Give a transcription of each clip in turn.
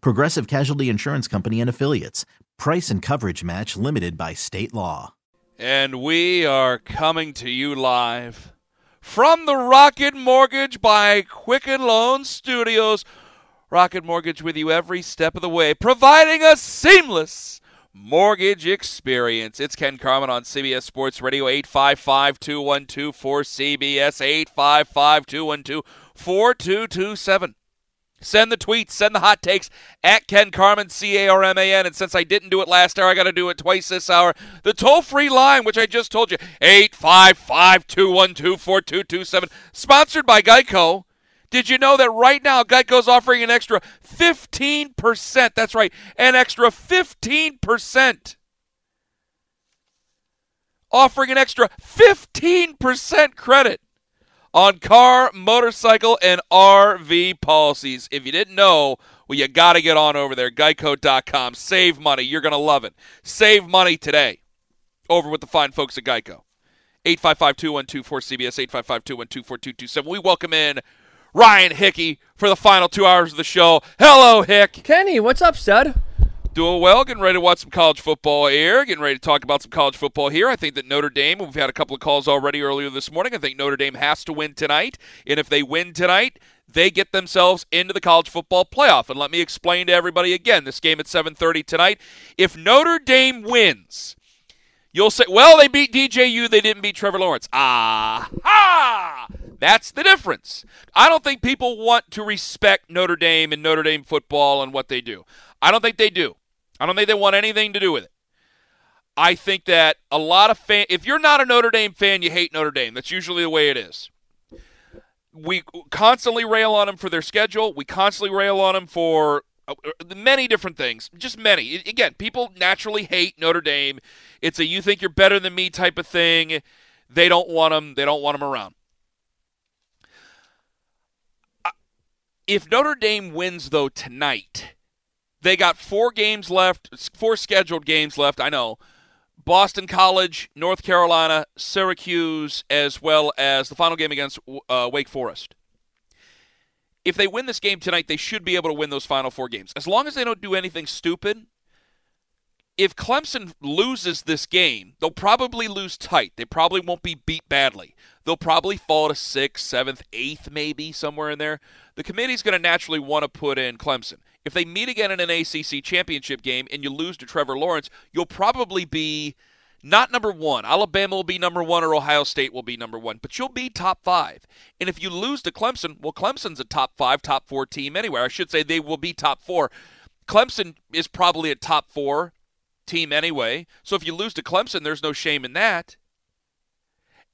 Progressive Casualty Insurance Company and Affiliates. Price and coverage match limited by state law. And we are coming to you live from the Rocket Mortgage by Quicken Loan Studios. Rocket Mortgage with you every step of the way, providing a seamless mortgage experience. It's Ken Carman on CBS Sports Radio 855 212 4CBS 855 212 4227. Send the tweets, send the hot takes at Ken Carman, C A R M A N. And since I didn't do it last hour, I got to do it twice this hour. The toll free line, which I just told you, 855 212 4227, sponsored by Geico. Did you know that right now Geico's offering an extra 15%? That's right, an extra 15%. Offering an extra 15% credit on car, motorcycle, and RV policies. If you didn't know, well, you got to get on over there, geico.com. Save money. You're going to love it. Save money today over with the fine folks at Geico. 855 212 4CBS, 855 212 4227. We welcome in Ryan Hickey for the final two hours of the show. Hello, Hick. Kenny, what's up, stud? Doing well, getting ready to watch some college football here, getting ready to talk about some college football here. I think that Notre Dame, we've had a couple of calls already earlier this morning. I think Notre Dame has to win tonight. And if they win tonight, they get themselves into the college football playoff. And let me explain to everybody again this game at 7:30 tonight. If Notre Dame wins, you'll say, well, they beat DJU, they didn't beat Trevor Lawrence. Ah ha! That's the difference. I don't think people want to respect Notre Dame and Notre Dame football and what they do. I don't think they do. I don't think they want anything to do with it. I think that a lot of fan if you're not a Notre Dame fan, you hate Notre Dame. That's usually the way it is. We constantly rail on them for their schedule. We constantly rail on them for uh, many different things. Just many. Again, people naturally hate Notre Dame. It's a you think you're better than me type of thing. They don't want them. They don't want them around. If Notre Dame wins though tonight, they got four games left, four scheduled games left. I know. Boston College, North Carolina, Syracuse, as well as the final game against uh, Wake Forest. If they win this game tonight, they should be able to win those final four games. As long as they don't do anything stupid. If Clemson loses this game, they'll probably lose tight. They probably won't be beat badly. They'll probably fall to sixth, seventh, eighth, maybe somewhere in there. The committee's going to naturally want to put in Clemson. If they meet again in an ACC championship game and you lose to Trevor Lawrence, you'll probably be not number one. Alabama will be number one or Ohio State will be number one, but you'll be top five. And if you lose to Clemson, well, Clemson's a top five, top four team anyway. I should say they will be top four. Clemson is probably a top four team anyway. So if you lose to Clemson, there's no shame in that.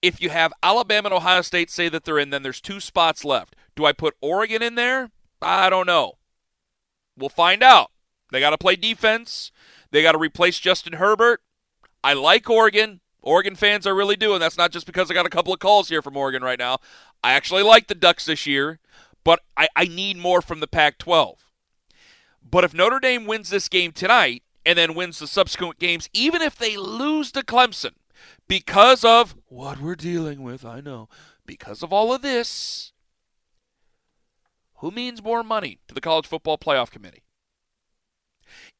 If you have Alabama and Ohio State say that they're in, then there's two spots left. Do I put Oregon in there? I don't know. We'll find out. They got to play defense. They got to replace Justin Herbert. I like Oregon. Oregon fans are really doing. That's not just because I got a couple of calls here from Oregon right now. I actually like the Ducks this year, but I, I need more from the Pac 12. But if Notre Dame wins this game tonight and then wins the subsequent games, even if they lose to Clemson, because of what we're dealing with, I know, because of all of this, who means more money to the College Football Playoff Committee?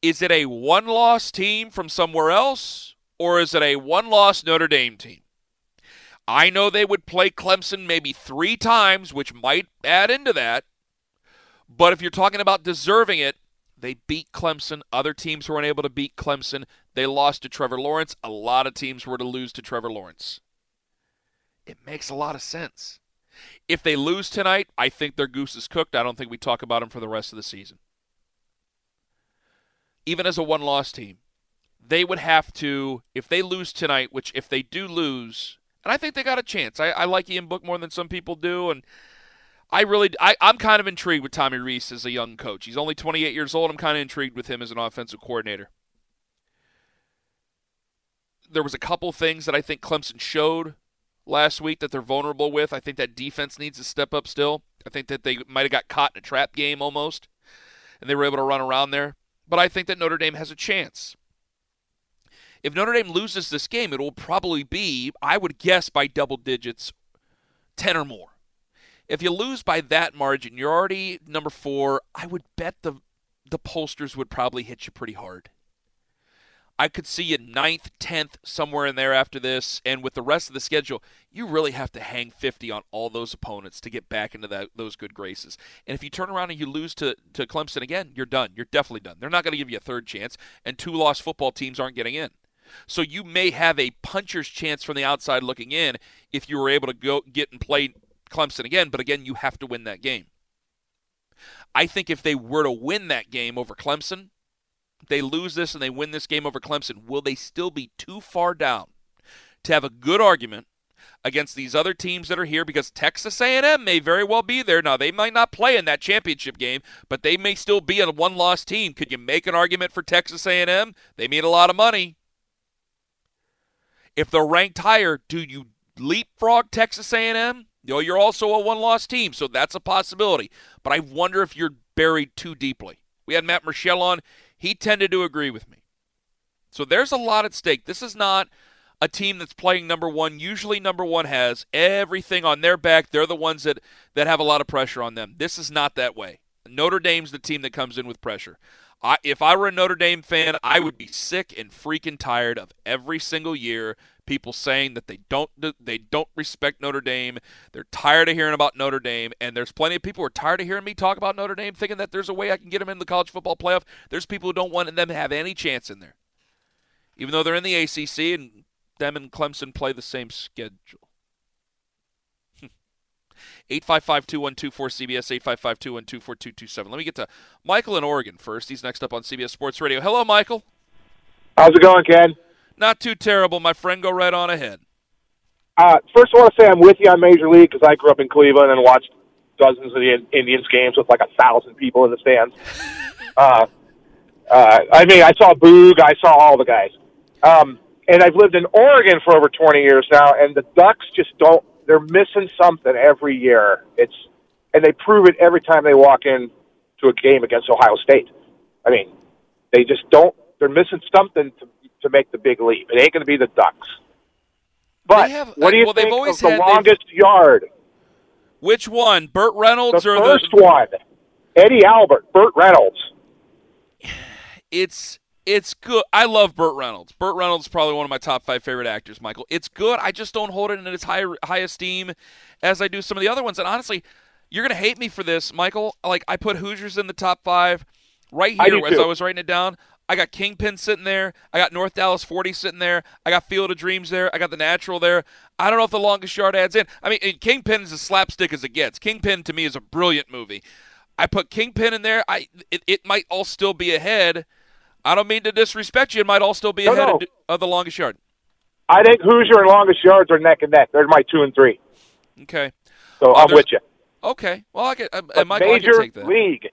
Is it a one loss team from somewhere else, or is it a one loss Notre Dame team? I know they would play Clemson maybe three times, which might add into that. But if you're talking about deserving it, They beat Clemson. Other teams weren't able to beat Clemson. They lost to Trevor Lawrence. A lot of teams were to lose to Trevor Lawrence. It makes a lot of sense. If they lose tonight, I think their goose is cooked. I don't think we talk about them for the rest of the season. Even as a one loss team, they would have to, if they lose tonight, which if they do lose, and I think they got a chance. I, I like Ian Book more than some people do, and I really, I, I'm kind of intrigued with Tommy Rees as a young coach. He's only 28 years old. I'm kind of intrigued with him as an offensive coordinator. There was a couple things that I think Clemson showed last week that they're vulnerable with. I think that defense needs to step up still. I think that they might have got caught in a trap game almost, and they were able to run around there. But I think that Notre Dame has a chance. If Notre Dame loses this game, it will probably be, I would guess, by double digits, 10 or more. If you lose by that margin, you're already number four. I would bet the the pollsters would probably hit you pretty hard. I could see you ninth, tenth, somewhere in there after this, and with the rest of the schedule, you really have to hang 50 on all those opponents to get back into that, those good graces. And if you turn around and you lose to, to Clemson again, you're done. You're definitely done. They're not going to give you a third chance, and two lost football teams aren't getting in. So you may have a puncher's chance from the outside looking in if you were able to go get and play Clemson again, but again, you have to win that game. I think if they were to win that game over Clemson, they lose this and they win this game over Clemson, will they still be too far down to have a good argument against these other teams that are here because Texas A&M may very well be there. Now they might not play in that championship game, but they may still be a one-loss team. Could you make an argument for Texas A&M? They made a lot of money. If they're ranked higher, do you leapfrog Texas A&M? You know, you're also a one-loss team, so that's a possibility. But I wonder if you're buried too deeply. We had Matt Michelle on. He tended to agree with me. So there's a lot at stake. This is not a team that's playing number one. Usually, number one has everything on their back. They're the ones that, that have a lot of pressure on them. This is not that way. Notre Dame's the team that comes in with pressure. I, if I were a Notre Dame fan, I would be sick and freaking tired of every single year people saying that they don't they don't respect Notre Dame. They're tired of hearing about Notre Dame, and there's plenty of people who are tired of hearing me talk about Notre Dame, thinking that there's a way I can get them in the college football playoff. There's people who don't want them to have any chance in there, even though they're in the ACC and them and Clemson play the same schedule. Hmm. 855-2124-CBS, 855-212-4227. Let me get to Michael in Oregon first. He's next up on CBS Sports Radio. Hello, Michael. How's it going, Ken? Not too terrible, my friend. Go right on ahead. Uh, first, I want to say I'm with you on Major League because I grew up in Cleveland and watched dozens of the Indians games with like a thousand people in the stands. uh, uh, I mean, I saw Boog, I saw all the guys. Um, and I've lived in Oregon for over 20 years now, and the Ducks just don't they're missing something every year. It's and they prove it every time they walk in to a game against Ohio State. I mean, they just don't. They're missing something to to make the big leap. It ain't going to be the Ducks. But have, what do you well, think of the had, longest yard? Which one, Burt Reynolds the or first the one? Eddie Albert, Burt Reynolds. It's it's good. I love Burt Reynolds. Burt Reynolds is probably one of my top five favorite actors. Michael, it's good. I just don't hold it in its high high esteem as I do some of the other ones. And honestly, you're gonna hate me for this, Michael. Like I put Hoosiers in the top five right here do as. I was writing it down. I got Kingpin sitting there. I got North Dallas 40 sitting there. I got Field of Dreams there. I got The Natural there. I don't know if The Longest Yard adds in. I mean, Kingpin is as slapstick as it gets. Kingpin to me is a brilliant movie. I put Kingpin in there. I it, it might all still be ahead. I don't mean to disrespect you. It might all still be No, ahead no. Of, of The Longest Yard. I think Hoosier and longest yards are neck and neck. They're my two and three. Okay. So I'm with you. Okay. Well, I can. Uh, Michael, I Major take that. League.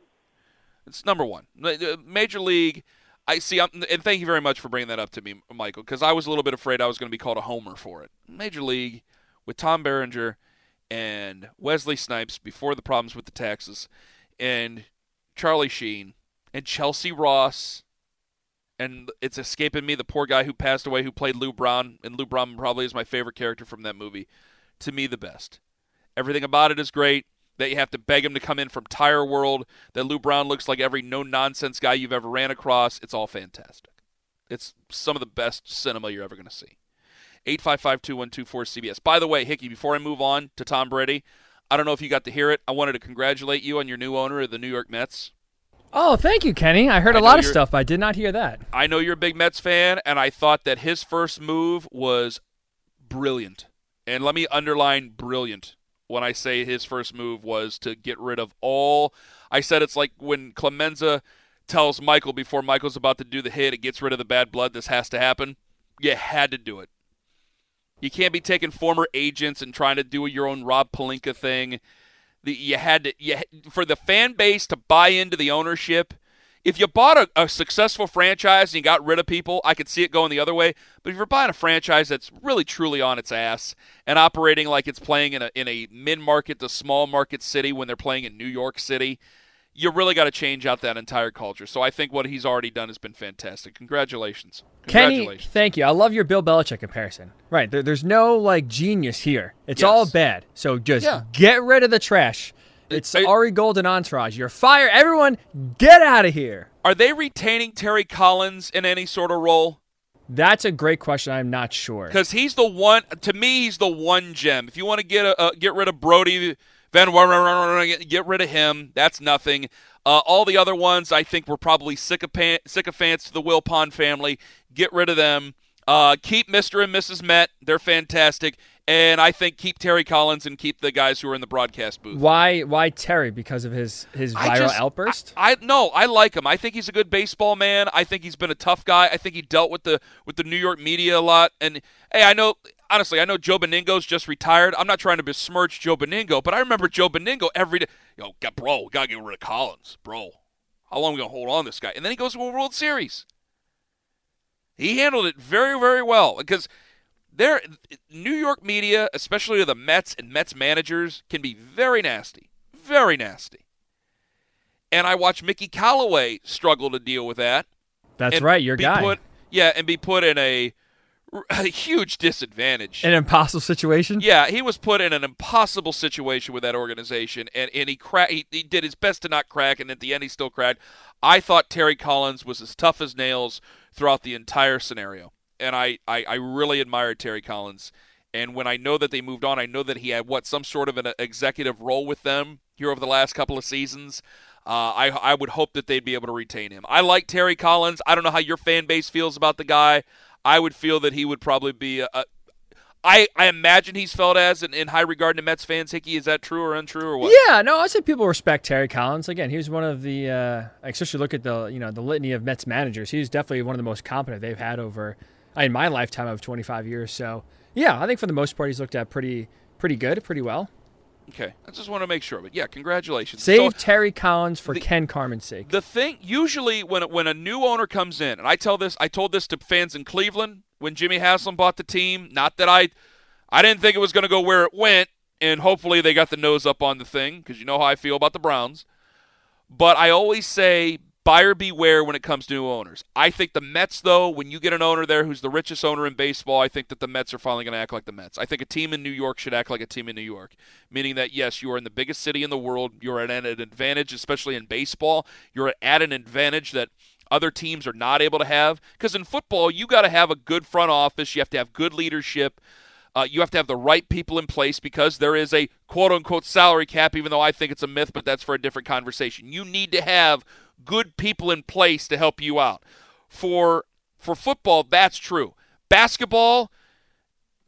It's number one. Uh, Major League. I see. I'm, and thank you very much for bringing that up to me, Michael, because I was a little bit afraid I was going to be called a homer for it. Major League with Tom Berenger and Wesley Snipes before the problems with the taxes, and Charlie Sheen and Chelcie Ross. And it's escaping me the poor guy who passed away who played Lou Brown, and Lou Brown probably is my favorite character from that movie. To me, the best. Everything about it is great. That you have to beg him to come in from Tire World. That Lou Brown looks like every no nonsense guy you've ever ran across. It's all fantastic. It's some of the best cinema you're ever going to see. 855 2124 CBS. By the way, Hickey, before I move on to Tom Brady, I don't know if you got to hear it. I wanted to congratulate you on your new owner of the New York Mets. Oh, thank you, Kenny. I heard I a lot of stuff, I did not hear that. I know you're a big Mets fan, and I thought that his first move was brilliant. And let me underline brilliant when I say his first move was to get rid of all. I said it's like when Clemenza tells Michael before Michael's about to do the hit, it gets rid of the bad blood. This has to happen. You had to do it. You can't be taking former agents and trying to do your own Rob Pelinka thing. The, you had to you, for the fan base to buy into the ownership. If you bought a, a successful franchise and you got rid of people, I could see it going the other way. But if you're buying a franchise that's really truly on its ass and operating like it's playing in a in a mid market to small market city when they're playing in New York City, you really got to change out that entire culture. So I think what he's already done has been fantastic. Congratulations. Kenny, Congratulations. thank you. I love your Bill Belichick comparison. Right, there, there's no like genius here. It's Yes. all bad. So just Yeah. get rid of the trash. It's Ari Golden entourage. You're fired. Everyone, get out of here. Are they retaining Terry Collins in any sort of role? That's a great question. I'm not sure. because he's the one. To me, he's the one gem. If you want to get a, uh, get rid of Brodie Van, get rid of him. That's nothing. Uh, all the other ones, I think, were probably sycophant, sycophants to the Wilpon family. Get rid of them. Uh, keep Mr. and Mrs. Met. They're fantastic. And I think keep Terry Collins and keep the guys who are in the broadcast booth. Why? Why Terry? Because of his his viral just- outburst. I, I no, I like him. I think he's a good baseball man. I think he's been a tough guy. I think he dealt with the with the New York media a lot. And hey, I know honestly, I know Joe Benigno's just retired. I'm not trying to besmirch Joe Benigno, but I remember Joe Benigno every day. Yo, got bro, gotta get rid of Collins, bro. How long are we gonna hold on this guy? And then he goes to a World Series. He handled it very, very well because there, New York media, especially the Mets and Mets managers, can be very nasty, very nasty. And I watched Mickey Callaway struggle to deal with that. That's right. Your guy. Put, yeah, and be put in a, a huge disadvantage. An impossible situation. Yeah, he was put in an impossible situation with that organization, and, and he, cra- he he did his best to not crack, and at the end he still cracked. I thought Terry Collins was as tough as nails throughout the entire scenario, and I, I, I really admired Terry Collins. And when I know that they moved on, I know that he had what some sort of an executive role with them here over the last couple of seasons. Uh, I I would hope that they'd be able to retain him. I like Terry Collins. I don't know how your fan base feels about the guy. I would feel that he would probably be a, a I, I imagine he's felt as in, in high regard to Mets fans. Hickey, is that true or untrue or what? Yeah, no, I say people respect Terry Collins. Again, he was one of the, uh, especially look at the you know the litany of Mets managers. He's definitely one of the most competent they've had over in my lifetime of 25 years. So yeah, I think for the most part he's looked at pretty pretty good, pretty well. Okay, I just want to make sure. But yeah, congratulations. Save So, Terry Collins for the- Ken Carman's sake. the thing usually when when a new owner comes in, and I tell this, I told this to fans in Cleveland when Jimmy Haslam bought the team. Not that I, I didn't think it was going to go where it went, and hopefully they got the nose up on the thing because you know how I feel about the Browns. But I always say buyer beware when it comes to new owners. I think the Mets, though, when you get an owner there who's the richest owner in baseball, I think that the Mets are finally going to act like the Mets. I think a team in New York should act like a team in New York, meaning that, yes, you are in the biggest city in the world. You're at an advantage, especially in baseball. You're at an advantage that other teams are not able to have. Because in football, you got to have a good front office, you have to have good leadership. Uh, you have to have the right people in place because there is a quote unquote salary cap, even though I think it's a myth, but that's for a different conversation. You need to have good people in place to help you out. For for football, that's true. Basketball,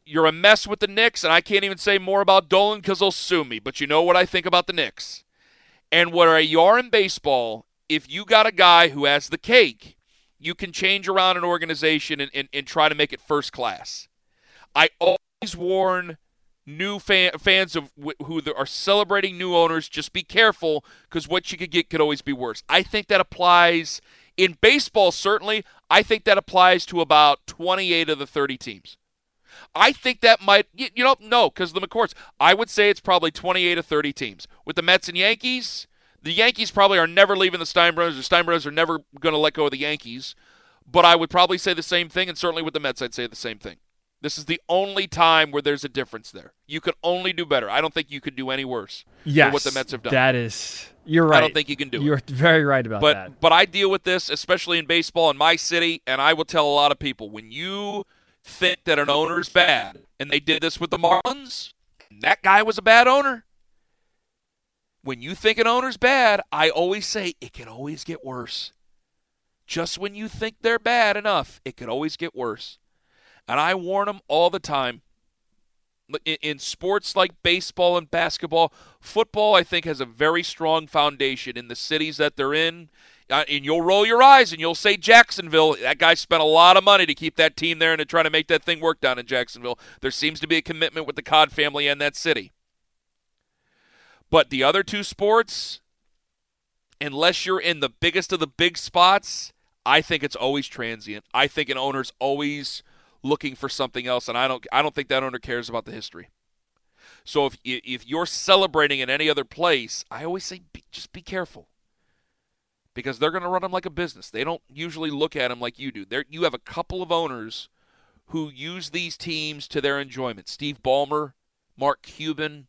you're a mess with the Knicks, and I can't even say more about Dolan because they'll sue me. But you know what I think about the Knicks. And where you are in baseball, if you got a guy who has the cake, you can change around an organization and, and, and try to make it first class. I always warn new fan, fans of who are celebrating new owners just be careful because what you could get could always be worse. I think that applies in baseball certainly. I think that applies to about 28 of the 30 teams. I think that might you, know no because the McCourts. I would say it's probably 28 to 30 teams with the Mets and Yankees. The Yankees probably are never leaving the Steinbrenners. The Steinbrenners are never going to let go of the Yankees. But I would probably say the same thing, and certainly with the Mets, I'd say the same thing. This is the only time where there's a difference there. You could only do better. I don't think you could do any worse yes, than what the Mets have done. That is, you're right. I don't think you can do it. You're very right about but that. but I deal with this, especially in baseball in my city, and I will tell a lot of people when you think that an owner's bad, and they did this with the Marlins, and that guy was a bad owner. When you think an owner's bad, I always say it can always get worse. Just when you think they're bad enough, it could always get worse. And I warn them all the time. In, in sports like baseball and basketball, football, I think, has a very strong foundation in the cities that they're in. Uh, and you'll roll your eyes and you'll say Jacksonville. That guy spent a lot of money to keep that team there and to try to make that thing work down in Jacksonville. There seems to be a commitment with the Khan family and that city. But the other two sports, unless you're in the biggest of the big spots, I think it's always transient. I think an owner's always looking for something else, and I don't. I don't think that owner cares about the history. So if if you're celebrating in any other place, I always say be, just be careful because they're going to run them like a business. They don't usually look at them like you do. There, you have a couple of owners who use these teams to their enjoyment. Steve Ballmer, Mark Cuban,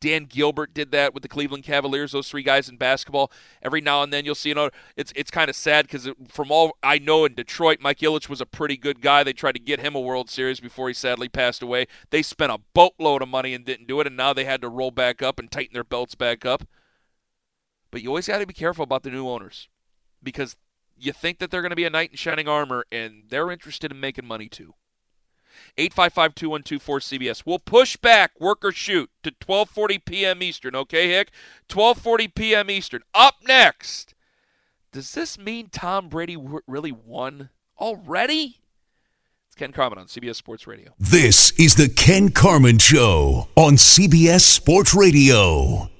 Dan Gilbert did that with the Cleveland Cavaliers. Those three guys in basketball. Every now and then you'll see. You know, it's it's kind of sad because from all I know in Detroit, Mike Ilitch was a pretty good guy. They tried to get him a World Series before he sadly passed away. They spent a boatload of money and didn't do it, and now they had to roll back up and tighten their belts back up. But you always got to be careful about the new owners because you think that they're going to be a knight in shining armor, and they're interested in making money too. 855 2124 CBS. We'll push back work or shoot to 12:40 p.m. Eastern. Okay, Hick. 12:40 p.m. Eastern. Up next. Does this mean Tom Brady w- really won already? It's Ken Carman on CBS Sports Radio. This is the Ken Carman Show on CBS Sports Radio.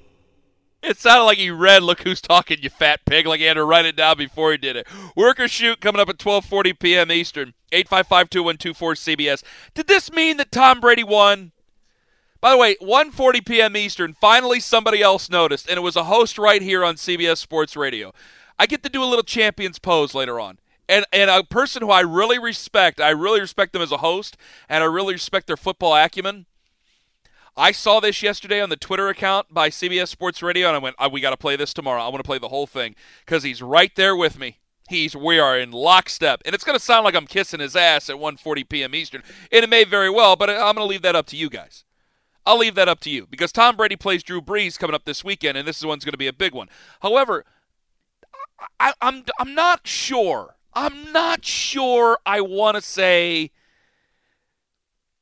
It sounded like he read "Look Who's Talking," you fat pig. Like he had to write it down before he did it. Work or shoot coming up at 12:40 p.m. Eastern. 855-2124 CBS. Did this mean that Tom Brady won? By the way, 1:40 p.m. Eastern. Finally, somebody else noticed, and it was a host right here on CBS Sports Radio. I get to do a little champions pose later on. And, and a person who I really respect, I really respect them as a host, and I really respect their football acumen. I saw this yesterday on the Twitter account by CBS Sports Radio, and I went, oh, "We got to play this tomorrow. I want to play the whole thing because he's right there with me. He's we are in lockstep, and it's going to sound like I'm kissing his ass at 1:40 p.m. Eastern, and it may very well, but I'm going to leave that up to you guys. I'll leave that up to you because Tom Brady plays Drew Brees coming up this weekend, and this one's going to be a big one. However, I, I'm I'm not sure. I'm not sure. I want to say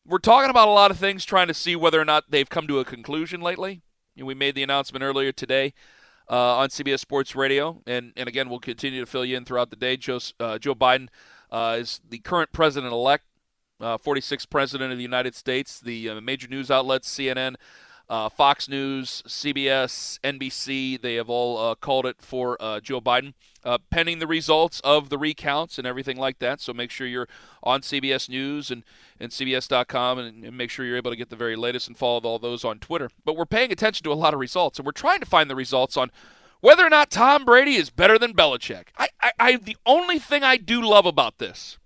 we're talking about a lot of things, trying to see whether or not they've come to a conclusion lately. we made the announcement earlier today uh, on CBS Sports Radio, and and again we'll continue to fill you in throughout the day. Joe uh, Joe Biden uh, is the current president elect, 46th uh, president of the United States. The uh, major news outlets, CNN. Uh, Fox News, CBS, NBC, they have all uh, called it for uh, Joe Biden, uh, pending the results of the recounts and everything like that. So make sure you're on CBS News and, and CBS.com and, and make sure you're able to get the very latest and follow all those on Twitter. But we're paying attention to a lot of results, and we're trying to find the results on whether or not Tom Brady is better than Belichick. I, I, I the only thing I do love about this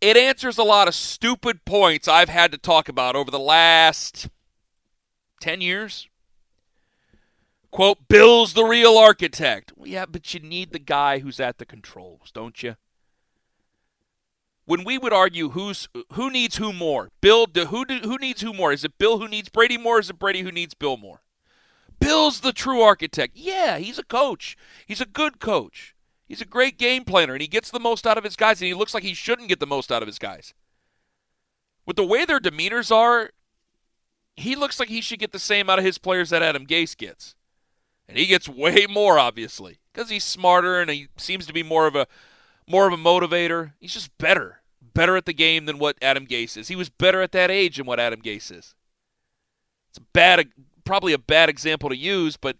it answers a lot of stupid points I've had to talk about over the last 10 years? Quote, Bill's the real architect. Well, yeah, but you need the guy who's at the controls, don't you? When we would argue who's who needs who more, Bill, who who needs who more? Is it Bill who needs Brady more? Or is it Brady who needs Bill more? Bill's the true architect. Yeah, he's a coach. He's a good coach. He's a great game planner, and he gets the most out of his guys, and he looks like he shouldn't get the most out of his guys. With the way their demeanors are, he looks like he should get the same out of his players that Adam Gase gets. And he gets way more, obviously, because he's smarter and he seems to be more of a more of a motivator. He's just better, better at the game than what Adam Gase is. He was better at that age than what Adam Gase is. It's a bad, probably a bad example to use, but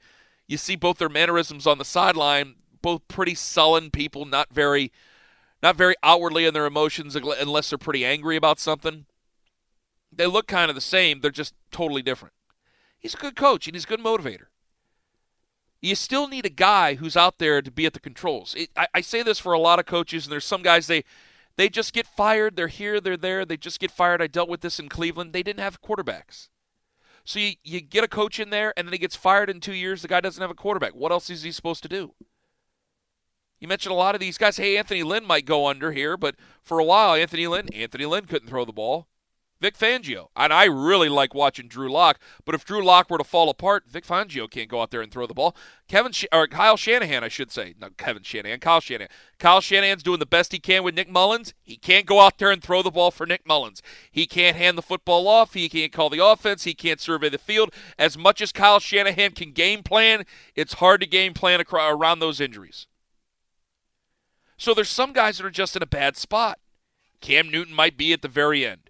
you see both their mannerisms on the sideline, both pretty sullen people, not very, not very outwardly in their emotions unless they're pretty angry about something. They look kind of the same. They're just totally different. He's a good coach and he's a good motivator. You still need a guy who's out there to be at the controls. It, I, I say this for a lot of coaches, and there's some guys they they just get fired. They're here, they're there. They just get fired. I dealt with this in Cleveland. They didn't have quarterbacks. So you, you get a coach in there, and then he gets fired in two years. The guy doesn't have a quarterback. What else is he supposed to do? You mentioned a lot of these guys. Hey, Anthony Lynn might go under here, but for a while, Anthony Lynn, Anthony Lynn couldn't throw the ball. Vic Fangio. And I really like watching Drew Lock, but if Drew Lock were to fall apart, Vic Fangio can't go out there and throw the ball. Kevin Sh- or Kyle Shanahan, I should say. Not Kevin Shanahan, Kyle Shanahan. Kyle Shanahan's doing the best he can with Nick Mullens. He can't go out there and throw the ball for Nick Mullens. He can't hand the football off. He can't call the offense. He can't survey the field. As much as Kyle Shanahan can game plan, it's hard to game plan around those injuries. So there's some guys that are just in a bad spot. Cam Newton might be at the very end.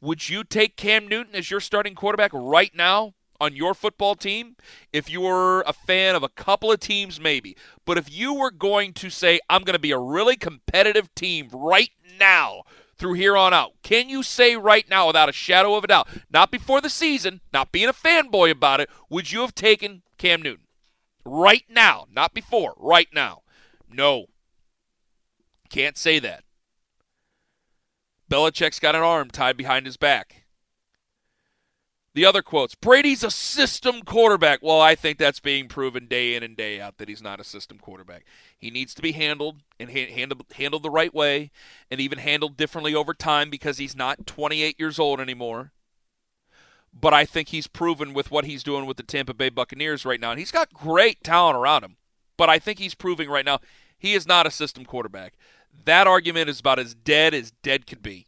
Would you take Cam Newton as your starting quarterback right now on your football team? If you were a fan of a couple of teams, maybe. But if you were going to say, I'm going to be a really competitive team right now through here on out, can you say right now, without a shadow of a doubt, not before the season, not being a fanboy about it, would you have taken Cam Newton? Right now, not before, right now. No. Can't say that. Belichick's got an arm tied behind his back. The other quotes Brady's a system quarterback. Well, I think that's being proven day in and day out that he's not a system quarterback. He needs to be handled and ha- handled, handled the right way and even handled differently over time because he's not 28 years old anymore. But I think he's proven with what he's doing with the Tampa Bay Buccaneers right now. And he's got great talent around him. But I think he's proving right now he is not a system quarterback. That argument is about as dead as dead could be.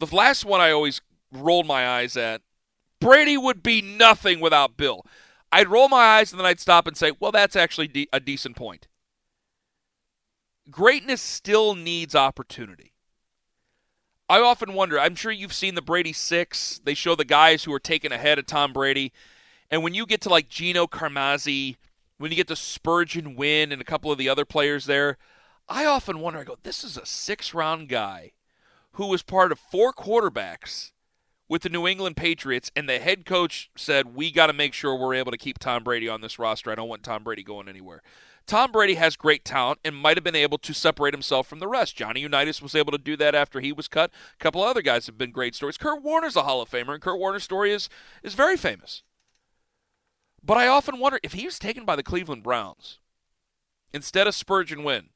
The last one I always rolled my eyes at Brady would be nothing without Bill. I'd roll my eyes and then I'd stop and say, well, that's actually de- a decent point. Greatness still needs opportunity. I often wonder, I'm sure you've seen the Brady Six. They show the guys who are taken ahead of Tom Brady. And when you get to like Gino Carmazzi, when you get to Spurgeon Wynn and a couple of the other players there, I often wonder, I go, this is a six round guy who was part of four quarterbacks with the New England Patriots, and the head coach said, We got to make sure we're able to keep Tom Brady on this roster. I don't want Tom Brady going anywhere. Tom Brady has great talent and might have been able to separate himself from the rest. Johnny Unitas was able to do that after he was cut. A couple other guys have been great stories. Kurt Warner's a Hall of Famer, and Kurt Warner's story is, is very famous. But I often wonder if he was taken by the Cleveland Browns instead of Spurgeon Wynn,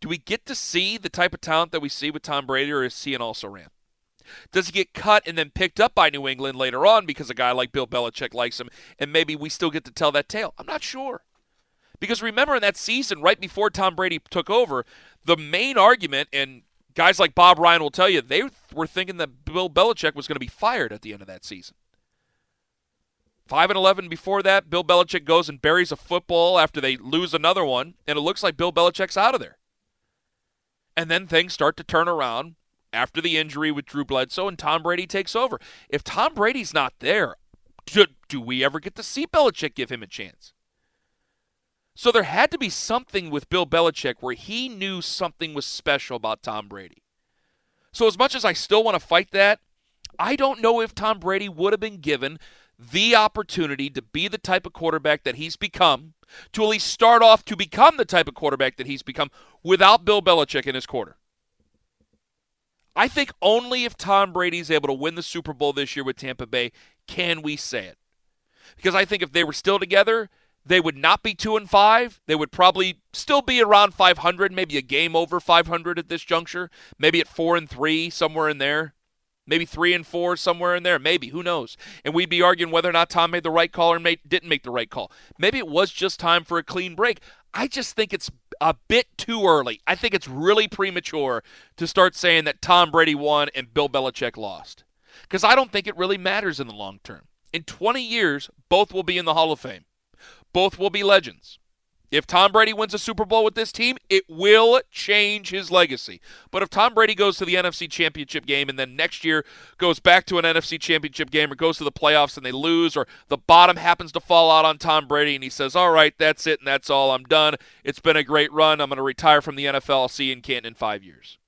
do we get to see the type of talent that we see with Tom Brady, or is he an also ran? Does he get cut and then picked up by New England later on because a guy like Bill Belichick likes him, and maybe we still get to tell that tale? I'm not sure. Because remember in that season, right before Tom Brady took over, the main argument, and guys like Bob Ryan will tell you, they were thinking that Bill Belichick was going to be fired at the end of that season. 5 and 11 before that, Bill Belichick goes and buries a football after they lose another one, and it looks like Bill Belichick's out of there. And then things start to turn around after the injury with Drew Bledsoe and Tom Brady takes over. If Tom Brady's not there, do, do we ever get to see Belichick give him a chance? So there had to be something with Bill Belichick where he knew something was special about Tom Brady. So as much as I still want to fight that, I don't know if Tom Brady would have been given the opportunity to be the type of quarterback that he's become, to at least start off to become the type of quarterback that he's become without Bill Belichick in his quarter. I think only if Tom Brady's able to win the Super Bowl this year with Tampa Bay can we say it. Because I think if they were still together, they would not be 2 and 5. They would probably still be around 500, maybe a game over 500 at this juncture, maybe at 4 and 3 somewhere in there. Maybe 3 and 4 somewhere in there, maybe, who knows. And we'd be arguing whether or not Tom made the right call or made, didn't make the right call. Maybe it was just time for a clean break. I just think it's a bit too early. I think it's really premature to start saying that Tom Brady won and Bill Belichick lost. Because I don't think it really matters in the long term. In 20 years, both will be in the Hall of Fame, both will be legends. If Tom Brady wins a Super Bowl with this team, it will change his legacy. But if Tom Brady goes to the NFC Championship game and then next year goes back to an NFC Championship game or goes to the playoffs and they lose or the bottom happens to fall out on Tom Brady and he says, All right, that's it and that's all. I'm done. It's been a great run. I'm going to retire from the NFL. I'll see you in Canton in five years.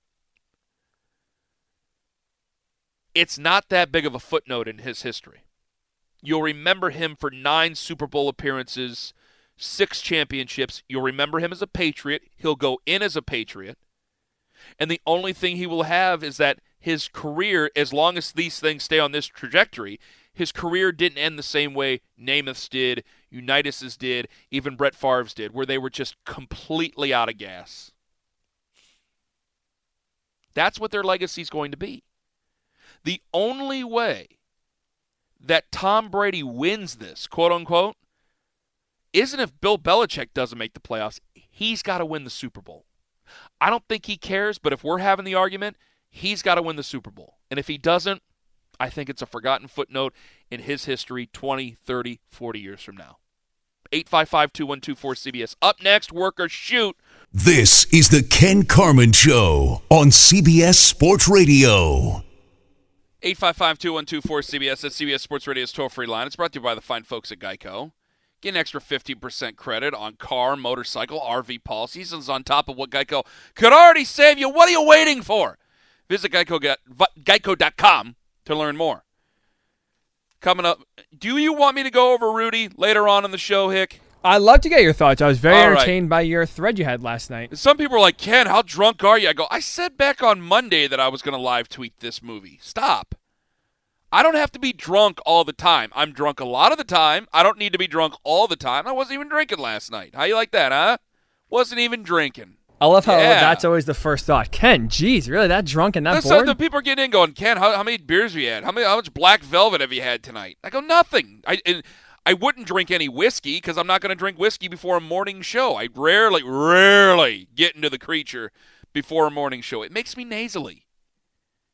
It's not that big of a footnote in his history. You'll remember him for nine Super Bowl appearances six championships. You'll remember him as a Patriot. He'll go in as a Patriot. And the only thing he will have is that his career, as long as these things stay on this trajectory, his career didn't end the same way Namath's did, Unitas's did, even Brett Favre's did, where they were just completely out of gas. That's what their legacy is going to be. The only way that Tom Brady wins this, quote unquote, isn't if Bill Belichick doesn't make the playoffs. He's got to win the Super Bowl. I don't think he cares, but if we're having the argument, he's got to win the Super Bowl. And if he doesn't, I think it's a forgotten footnote in his history 20, 30, 40 years from now. 855 2124 CBS. Up next, work or shoot. This is the Ken Carman Show on CBS Sports Radio. 855 2124 CBS. That's CBS Sports Radio's toll free line. It's brought to you by the fine folks at Geico. Get an extra 50% credit on car, motorcycle, RV policies. And on top of what Geico could already save you. What are you waiting for? Visit Geico, geico.com to learn more. Coming up, do you want me to go over Rudy later on in the show, Hick? I'd love to get your thoughts. I was very All right. entertained by your thread you had last night. Some people are like, Ken, how drunk are you? I go, I said back on Monday that I was going to live tweet this movie. Stop. I don't have to be drunk all the time. I'm drunk a lot of the time. I don't need to be drunk all the time. I wasn't even drinking last night. How you like that, huh? Wasn't even drinking. I love how Yeah. that's always the first thought. Ken, geez, really that drunk and that That's bored? the people are getting in going, Ken, how, how many beers have you had? How many? How much black velvet have you had tonight? I go, nothing. I and I wouldn't drink any whiskey because I'm not going to drink whiskey before a morning show. I rarely, rarely get into the creature before a morning show. It makes me nasally.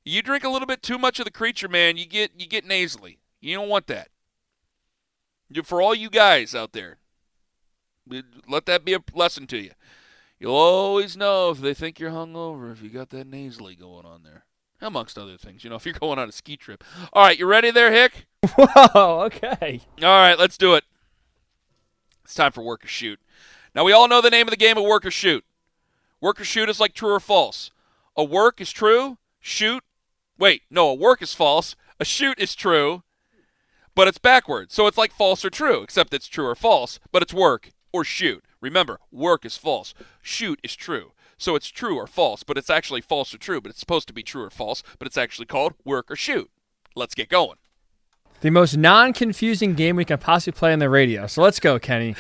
You drink a little bit too much of the creature, man, you get you get nasally. You don't want that. For all you guys out there, let that be a lesson to you. You'll always know if they think you're hungover if you got that nasally going on there. Amongst other things, you know, if you're going on a ski trip. All right, you ready there, Hick? Whoa, okay. All right, let's do it. It's time for work or shoot. Now we all know the name of the game of work or shoot. Work or shoot is like true or false. A work is true, shoot. Wait, no, a work is false. A shoot is true, but it's backwards. So it's like false or true, except it's true or false, but it's work or shoot. Remember, work is false, shoot is true. So it's true or false, but it's actually false or true, but it's supposed to be true or false, but it's actually called work or shoot. Let's get going. The most non-confusing game we can possibly play on the radio. So let's go, Kenny.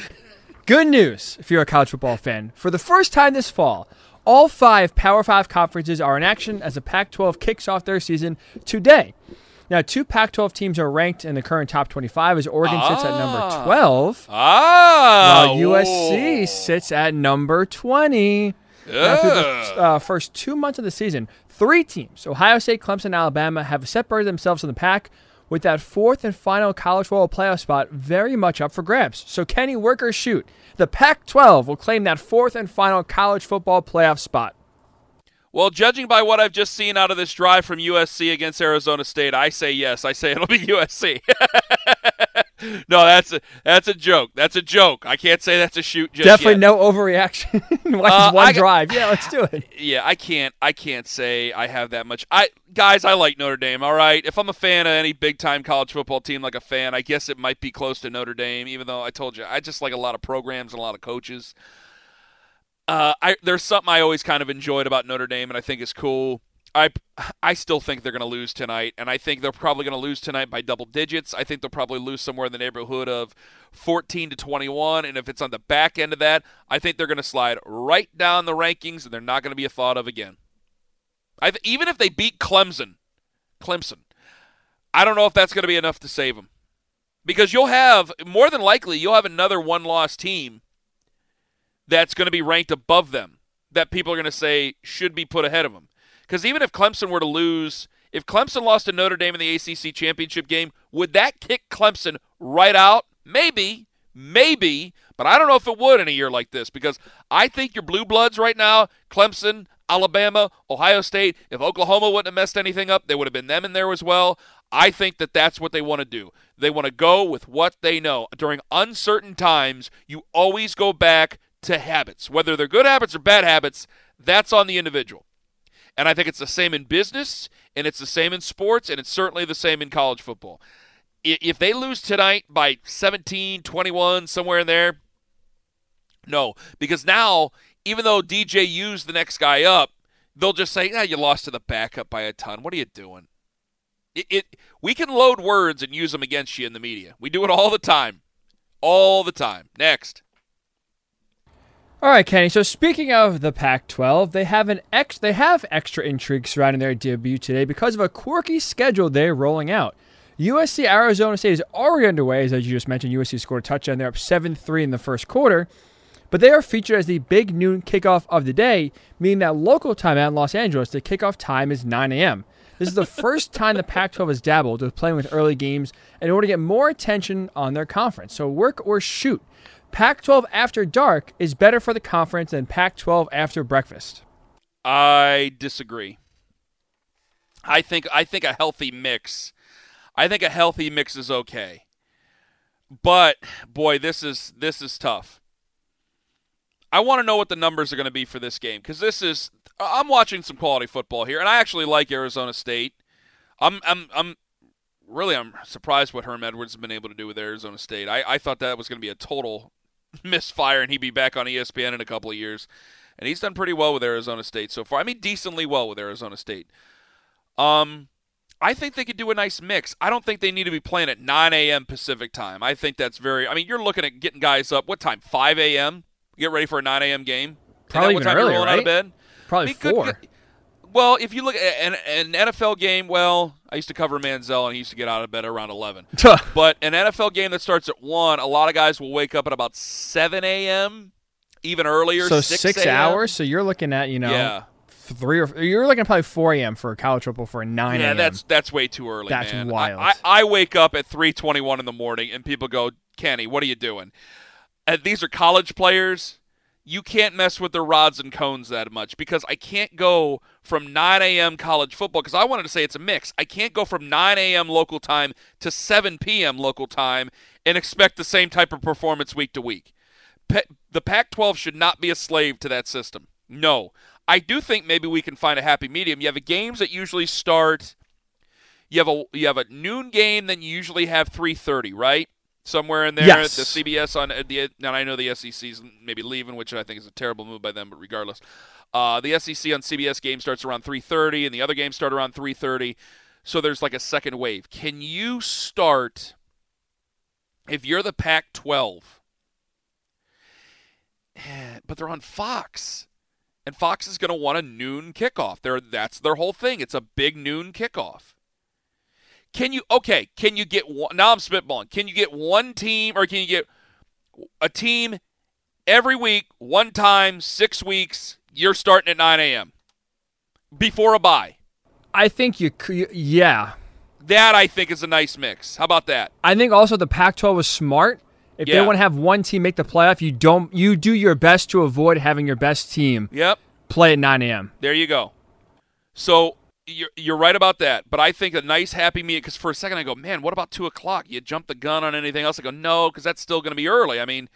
Good news if you're a college football fan. For the first time this fall, all five Power 5 conferences are in action as the Pac-12 kicks off their season today. Now, two Pac-12 teams are ranked in the current top 25 as Oregon sits at number Ah. 12, Ah, while USC sits at number 20. Now, through the uh, first two months of the season, three teams, Ohio State, Clemson, and Alabama, have separated themselves from the pack with that fourth and final college football playoff spot very much up for grabs. So, Kenny, work or shoot. The Pac 12 will claim that fourth and final college football playoff spot. Well, judging by what I've just seen out of this drive from USC against Arizona State, I say yes. I say it'll be USC. no, that's a that's a joke. That's a joke. I can't say that's a shoot. Just Definitely yet. no overreaction. Watch Uh, this one I drive. Yeah, let's do it. Yeah, I can't. I can't say I have that much. I guys, I like Notre Dame. All right, if I'm a fan of any big time college football team, like a fan, I guess it might be close to Notre Dame. Even though I told you, I just like a lot of programs and a lot of coaches. Uh, I there's something I always kind of enjoyed about Notre Dame, and I think is cool. I I still think they're going to lose tonight, and I think they're probably going to lose tonight by double digits. I think they'll probably lose somewhere in the neighborhood of 14 to 21, and if it's on the back end of that, I think they're going to slide right down the rankings, and they're not going to be a thought of again. I th- even if they beat Clemson, Clemson, I don't know if that's going to be enough to save them, because you'll have more than likely you'll have another one-loss team that's going to be ranked above them that people are going to say should be put ahead of them. Because even if Clemson were to lose, if Clemson lost to Notre Dame in the ACC championship game, would that kick Clemson right out? Maybe, maybe, but I don't know if it would in a year like this because I think your blue bloods right now, Clemson, Alabama, Ohio State, if Oklahoma wouldn't have messed anything up, they would have been them in there as well. I think that that's what they want to do. They want to go with what they know. During uncertain times, you always go back to habits. Whether they're good habits or bad habits, that's on the individual. And I think it's the same in business, and it's the same in sports, and it's certainly the same in college football. If they lose tonight by 17, 21, somewhere in there, no. Because now, even though DJ used the next guy up, they'll just say, yeah, you lost to the backup by a ton. What are you doing? It, it we can load words and use them against you in the media. We do it all the time. All the time. Next. All right, Kenny. So speaking of the Pac-12, they have an ex they have extra intrigue surrounding their debut today because of a quirky schedule they're rolling out. USC Arizona State is already underway, as you just mentioned. USC scored a touchdown. They're up 7-3 in the first quarter, but they are featured as the big noon kickoff of the day, meaning that local time out in Los Angeles, the kickoff time is 9 a.m. This is the first time the Pac-12 has dabbled with playing with early games in order to get more attention on their conference. So work or shoot. Pac 12 after dark is better for the conference than Pac 12 after breakfast. I disagree. I think I think a healthy mix. I think a healthy mix is okay. But boy, this is this is tough. I want to know what the numbers are going to be for this game because this is I'm watching some quality football here, and I actually like Arizona State. I'm I'm I'm really I'm surprised what Herm Edwards has been able to do with Arizona State. I, I thought that was going to be a total misfire and he'd be back on ESPN in a couple of years. And he's done pretty well with Arizona State so far. I mean, decently well with Arizona State. Um, I think they could do a nice mix. I don't think they need to be playing at 9 a.m. Pacific time. I think that's very. I mean, you're looking at getting guys up. What time? 5 a.m. Get ready for a 9 a.m. game. Probably what even time earlier, you're rolling right? out of bed? Probably I mean, four. good- well, if you look at an, an NFL game, well, I used to cover Manziel, and he used to get out of bed around 11. But an NFL game that starts at 1, a lot of guys will wake up at about 7 a.m., even earlier. so 6 six hours. So you're looking at you know Yeah. three or you're looking at probably 4 a.m. for a college football for a 9 Yeah, that's that's way too early. That's man. Wild. I, I wake up at 3:21 in the morning, and people go, "Kenny, what are you doing?" And these are college players. You can't mess with their rods and cones that much because I can't go from 9 a.m. college football because I wanted to say it's a mix. I can't go from 9 a.m. local time to 7 p.m. local time and expect the same type of performance week to week. The Pac 12 should not be a slave to that system. No. I do think maybe we can find a happy medium. You have games that usually start you have a you have a noon game then you usually have 3:30, right? Somewhere in there Yes. the CBS on uh, the and I know the SEC's maybe leaving, which I think is a terrible move by them, but regardless. Uh, the SEC on CBS game starts around 3:30 and the other games start around 3:30. So there's like a second wave. Can you start if you're the Pac-12 but they're on Fox. And Fox is going to want a noon kickoff. They're, that's their whole thing. It's a big noon kickoff. Can you okay, can you get one now I'm spitballing. Can you get one team or can you get a team every week, one time, six weeks, you're starting at nine AM. Before a bye. I think you. Yeah, That I think is a nice mix. How about that? I think also the Pac-12 was smart. If they want to have one team make the playoff, you don't. You do your best to avoid having your best team Yep. play at 9 a.m. There you go. So you're, you're right about that. But I think a nice happy meet because for a second I go, man, what about two o'clock? You jump the gun on anything else? I go, no, because that's still going to be early. I mean,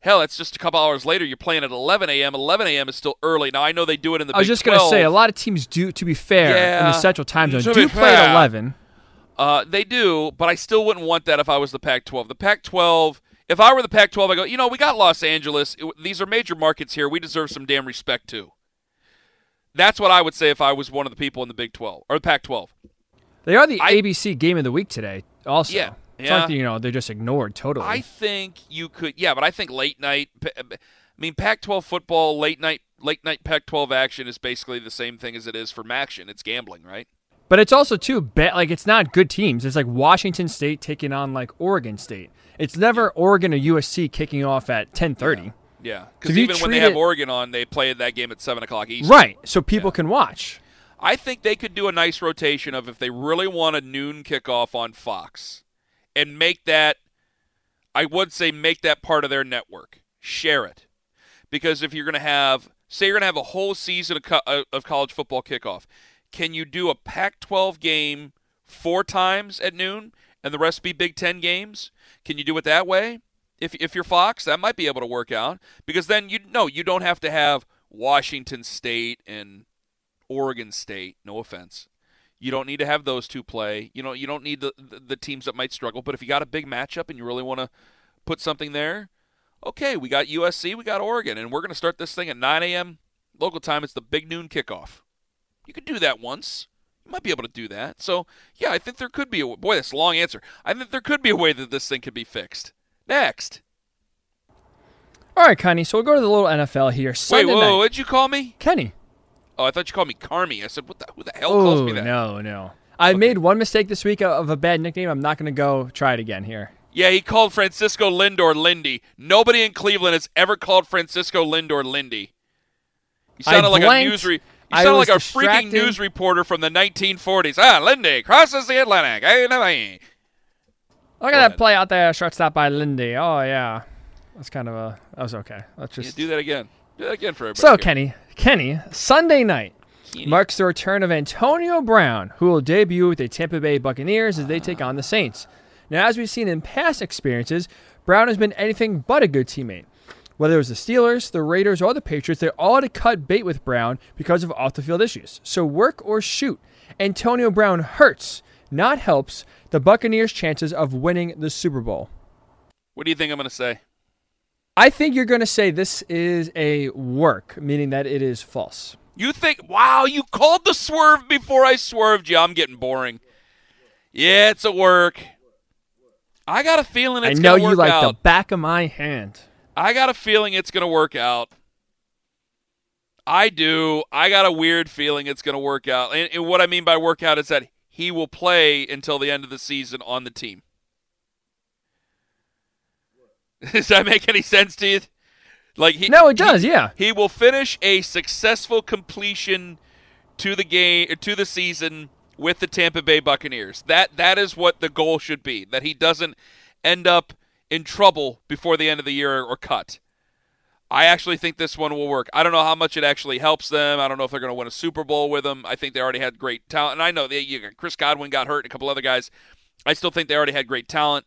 hell, it's just a couple hours later. You're playing at 11 a.m. 11 a.m. is still early. Now I know they do it in the. I was Big just gonna say a lot of teams do. To be fair, in the Central Time Zone, do play at 11. Uh, they do, but I still wouldn't want that if I was the Pac-12. The Pac-12. If I were the Pac-12, I go, you know, we got Los Angeles. It- these are major markets here. We deserve some damn respect too. That's what I would say if I was one of the people in the Big 12 or the Pac-12. They are the I- ABC game of the week today. Also, Yeah, It's yeah. that, you know they're just ignored totally. I think you could, yeah, but I think late night. I mean, Pac-12 football, late night, late night Pac-12 action is basically the same thing as it is for action. It's gambling, right? But it's also too bad. Like it's not good teams. It's like Washington State taking on like Oregon State. It's never Oregon or USC kicking off at ten thirty. Yeah, because even when they have it- Oregon on, they play that game at seven o'clock Eastern. Right. So people can watch. I think they could do a nice rotation of if they really want a noon kickoff on Fox, and make that. I would say make that part of their network. Share it, because if you're going to have, say, you're going to have a whole season of, co- uh, of college football kickoff, can you do a Pac-12 game four times at noon, and the rest be Big Ten games? Can you do it that way? If if you're Fox, that might be able to work out because then you no, you don't have to have Washington State and Oregon State. No offense, you don't need to have those two play. You know, you don't need the, the the teams that might struggle. But if you got a big matchup and you really want to put something there, okay, we got USC, we got Oregon, and we're going to start this thing at 9 a.m. local time. It's the big noon kickoff. You could do that once. You might be able to do that. So yeah, I think there could be a boy. That's a long answer. I think there could be a way that this thing could be fixed. Next. All right, Kenny. So we'll go to the little NFL here. Wait, whoa, night. what'd you call me? Kenny. Oh, I thought you called me Carmi. I said, what the, who the hell calls me that? no, no. I made one mistake this week of a bad nickname. I'm not going to go try it again here. Yeah, he called Francisco Lindor Lindy. Nobody in Cleveland has ever called Francisco Lindor Lindy. You sounded like a news re- You sounded like a freaking news reporter from the 1940s. Ah, Lindy crosses the Atlantic. Hey. Look at that play out there, shortstop by Lindy. Oh yeah, that's kind of a that was okay. Let's Yeah, just do that again. Again for everybody. so here. Kenny, Kenny, Sunday night Kenny. marks the return of Antonio Brown, who will debut with the Tampa Bay Buccaneers as they take on the Saints. Now, as we've seen in past experiences, Brown has been anything but a good teammate. Whether it was the Steelers, the Raiders, or the Patriots, they all had to cut bait with Brown because of off the field issues. So, work or shoot, Antonio Brown hurts, not helps, the Buccaneers' chances of winning the Super Bowl. What do you think I'm going to say? I think you're going to say this is a work, meaning that it is false. You think, wow, you called the swerve before I swerved you. I'm getting boring. Yeah, it's a work. I got a feeling I it's know going to you work like the out. back of my hand. I got a feeling it's going to work out. I do. I got a weird feeling it's going to work out. And, and what I mean by work out is that he will play until the end of the season on the team. Does that make any sense to you? Like he, No, it does, he- yeah. He will finish a successful completion to the game uh, to the season with the Tampa Bay Buccaneers. That that is what the goal should be. That he doesn't end up in trouble before the end of the year or cut. I actually think this one will work. I don't know how much it actually helps them. I don't know if they're going to win a Super Bowl with them. I think they already had great talent, and I know they, you, Chris Godwin got hurt, and a couple other guys. I still think they already had great talent.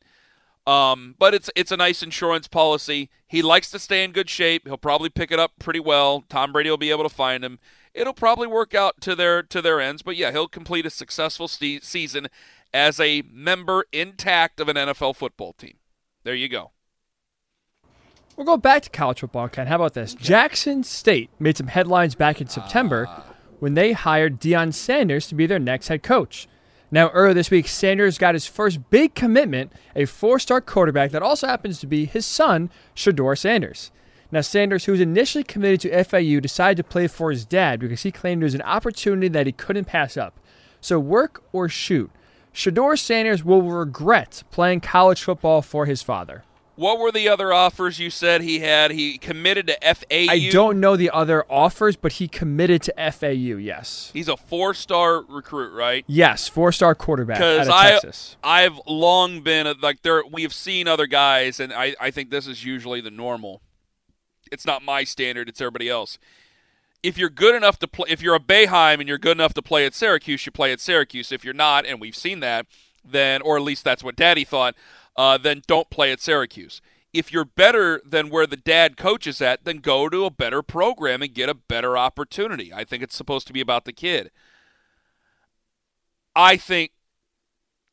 Um, but it's it's a nice insurance policy. He likes to stay in good shape. He'll probably pick it up pretty well. Tom Brady will be able to find him. It'll probably work out to their to their ends. But yeah, he'll complete a successful ste season as a member intact of an NFL football team. There you go. We'll go back to college football, Ken. How about this? Jackson State made some headlines back in September Ah. when they hired Deion Sanders to be their next head coach. Now, earlier this week, Sanders got his first big commitment, a four star quarterback that also happens to be his son, Shedeur Sanders. Now, Sanders, who was initially committed to FAU, decided to play for his dad because he claimed it was an opportunity that he couldn't pass up. So, work or shoot, Shedeur Sanders will regret playing college football for his father. What were the other offers you said he had? He committed to FAU. I don't know the other offers, but he committed to FAU. Yes, He's a four-star recruit, right? yes, four-star quarterback out of I, Texas. I've long been like there. We've seen other guys, and I, I think this is usually the normal. It's not my standard; it's everybody else. If you're good enough to play, if you're a Boeheim and you're good enough to play at Syracuse, you play at Syracuse. If you're not, and we've seen that, then, or at least that's what Daddy thought, uh, then don't play at Syracuse. If you're better than where the dad coaches at, then go to a better program and get a better opportunity. I think it's supposed to be about the kid. I think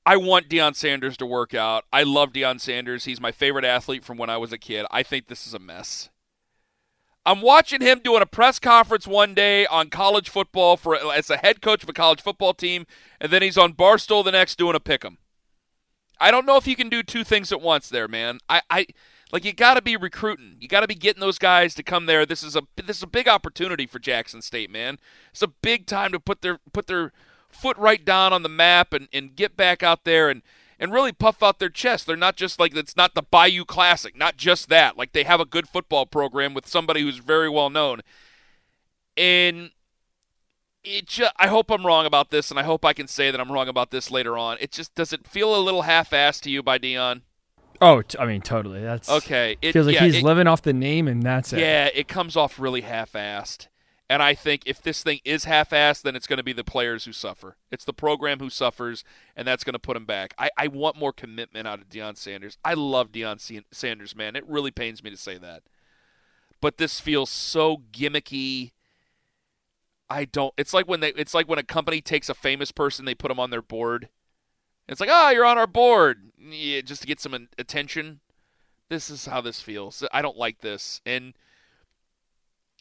I want Deion Sanders to work out. I love Deion Sanders. He's my favorite athlete from when I was a kid. I think this is a mess. I'm watching him doing a press conference one day on college football for as a head coach of a college football team, and then he's on Barstool the next doing a pick'em. I don't know if you can do two things at once there, man. I, I like you got to be recruiting. You got to be getting those guys to come there. This is a this is a big opportunity for Jackson State, man. It's a big time to put their put their foot right down on the map and, and get back out there and and really puff out their chest. They're not just like it's not the Bayou Classic, not just that. Like they have a good football program with somebody who's very well known. And it ju- I hope I'm wrong about this, and I hope I can say that I'm wrong about this later on. It just does it feel a little half-assed to you by Deion? Oh, t- I mean, totally. That's Okay, it feels like yeah, he's it- living off the name, and that's it. Yeah, it comes off really half-assed. And I think if this thing is half-assed, then it's going to be the players who suffer. It's the program who suffers, and that's going to put them back. I, I want more commitment out of Deion Sanders. I love Deion Sa- Sanders, man. It really pains me to say that. But this feels so gimmicky. I don't. It's like when they. It's like when a company takes a famous person, they put them on their board. It's like, oh, you're on our board, yeah, just to get some attention. This is how this feels. I don't like this, and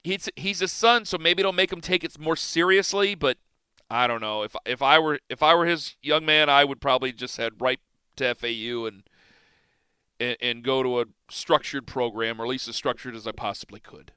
he's he's a son, so maybe it'll make him take it more seriously. But I don't know. If if I were if I were his young man, I would probably just head right to FAU and and, and go to a structured program, or at least as structured as I possibly could.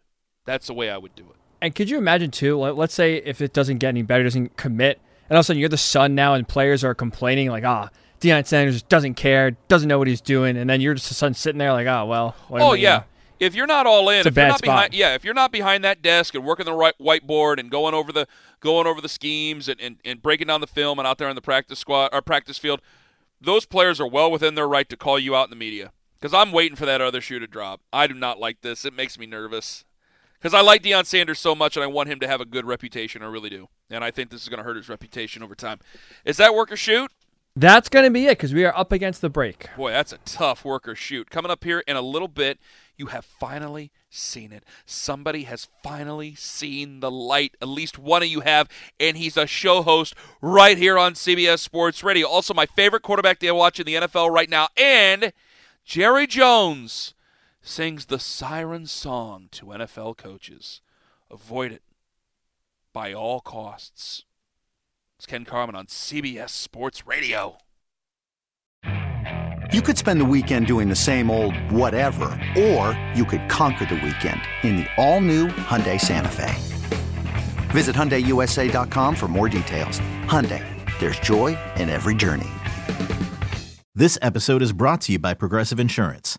That's the way I would do it. And could you imagine too? let- Let's say if it doesn't get any better, doesn't commit, and all of a sudden you're the son now, and players are complaining like, ah, Deion Sanders doesn't care, doesn't know what he's doing, and then you're just the son sitting there like, oh well. Oh yeah. If you're not all in, It's a if you're not behind, spot. yeah, if you're not behind that desk and working the right whiteboard and going over the going over the schemes and, and, and breaking down the film and out there in the practice squad or practice field, those players are well within their right to call you out in the media. Because I'm waiting for that other shoe to drop. I do not like this. It makes me nervous. Because I like Deion Sanders so much and I want him to have a good reputation. I really do. And I think this is going to hurt his reputation over time. Is that work or shoot? That's gonna be it because we are up against the break. Boy, that's a tough work or shoot. Coming up here in a little bit, you have finally seen it. Somebody has finally seen the light. At least one of you have, and he's a show host right here on CBS Sports Radio. Also, my favorite quarterback to watch in the NFL right now, and Jerry Jones sings the siren song to NFL coaches. Avoid it by all costs. It's Ken Carman on CBS Sports Radio. You could spend the weekend doing the same old whatever, or you could conquer the weekend in the all-new Hyundai Santa Fe. Visit HyundaiUSA.com for more details. Hyundai, there's joy in every journey. This episode is brought to you by Progressive Insurance.